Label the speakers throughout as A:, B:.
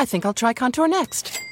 A: I think I'll try Contour next.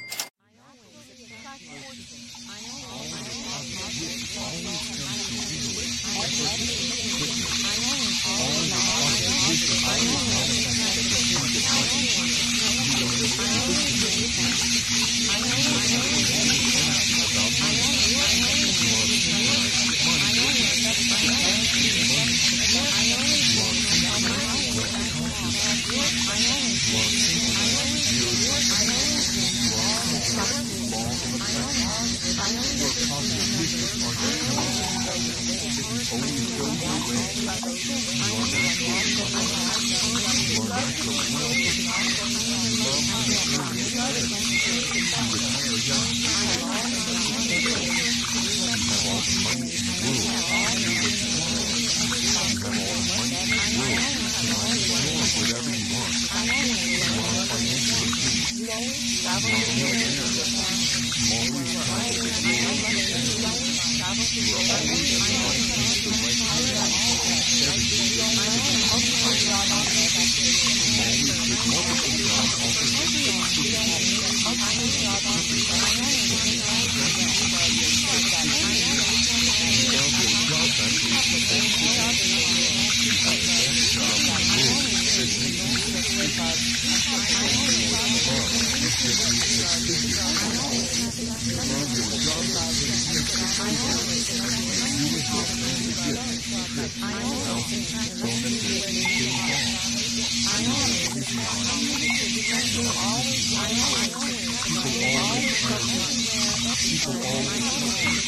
A: Chico Paulo.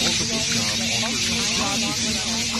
A: Multiple job offers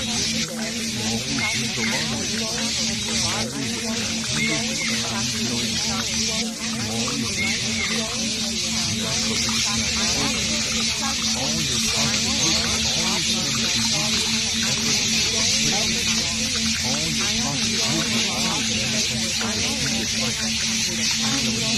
A: All your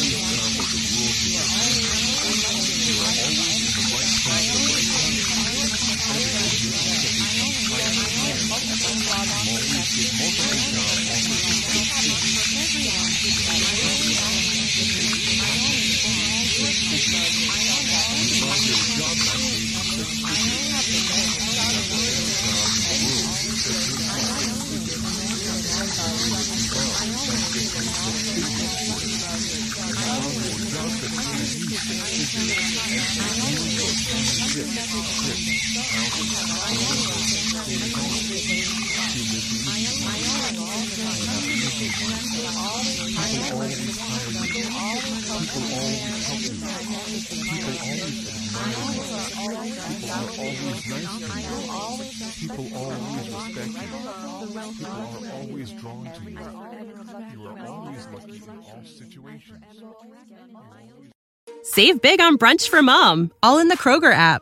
A: People always respect you. People are always drawn to you. You are always lucky in all situations.
B: Save big on brunch for mom, all in the Kroger app.